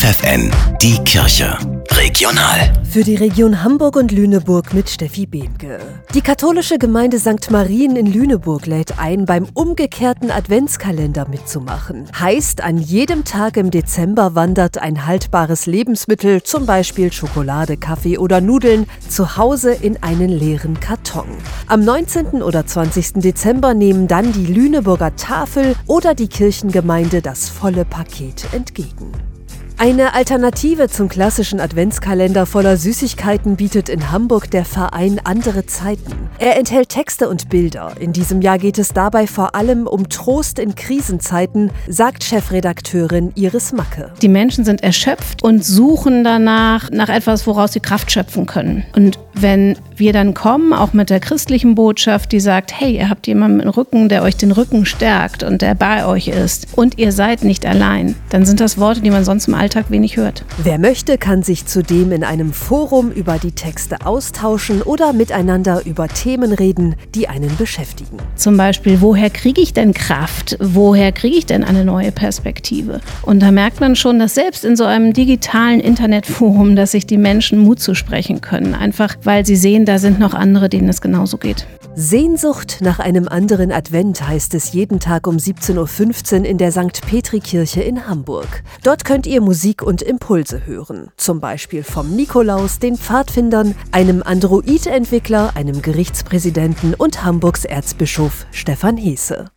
FFN, die Kirche. Regional. Für die Region Hamburg und Lüneburg mit Steffi Behnke. Die katholische Gemeinde St. Marien in Lüneburg lädt ein, beim umgekehrten Adventskalender mitzumachen. Heißt, an jedem Tag im Dezember wandert ein haltbares Lebensmittel, zum Beispiel Schokolade, Kaffee oder Nudeln, zu Hause in einen leeren Karton. Am 19. oder 20. Dezember nehmen dann die Lüneburger Tafel oder die Kirchengemeinde das volle Paket entgegen. Eine Alternative zum klassischen Adventskalender voller Süßigkeiten bietet in Hamburg der Verein Andere Zeiten. Er enthält Texte und Bilder. In diesem Jahr geht es dabei vor allem um Trost in Krisenzeiten, sagt Chefredakteurin Iris Macke. Die Menschen sind erschöpft und suchen danach nach etwas, woraus sie Kraft schöpfen können. Und wenn wir dann kommen, auch mit der christlichen Botschaft, die sagt, hey, ihr habt jemanden im Rücken, der euch den Rücken stärkt und der bei euch ist und ihr seid nicht allein, dann sind das Worte, die man sonst im Alltag wenig hört. Wer möchte, kann sich zudem in einem Forum über die Texte austauschen oder miteinander über Themen reden, die einen beschäftigen. Zum Beispiel, woher kriege ich denn Kraft? Woher kriege ich denn eine neue Perspektive? Und da merkt man schon, dass selbst in so einem digitalen Internetforum, dass sich die Menschen Mut zu sprechen können, einfach weil sie sehen, da sind noch andere, denen es genauso geht. Sehnsucht nach einem anderen Advent heißt es jeden Tag um 17.15 Uhr in der St. Petri-Kirche in Hamburg. Dort könnt ihr Musik und Impulse hören. Zum Beispiel vom Nikolaus, den Pfadfindern, einem Android-Entwickler, einem Gerichtspräsidenten und Hamburgs Erzbischof Stefan Heese.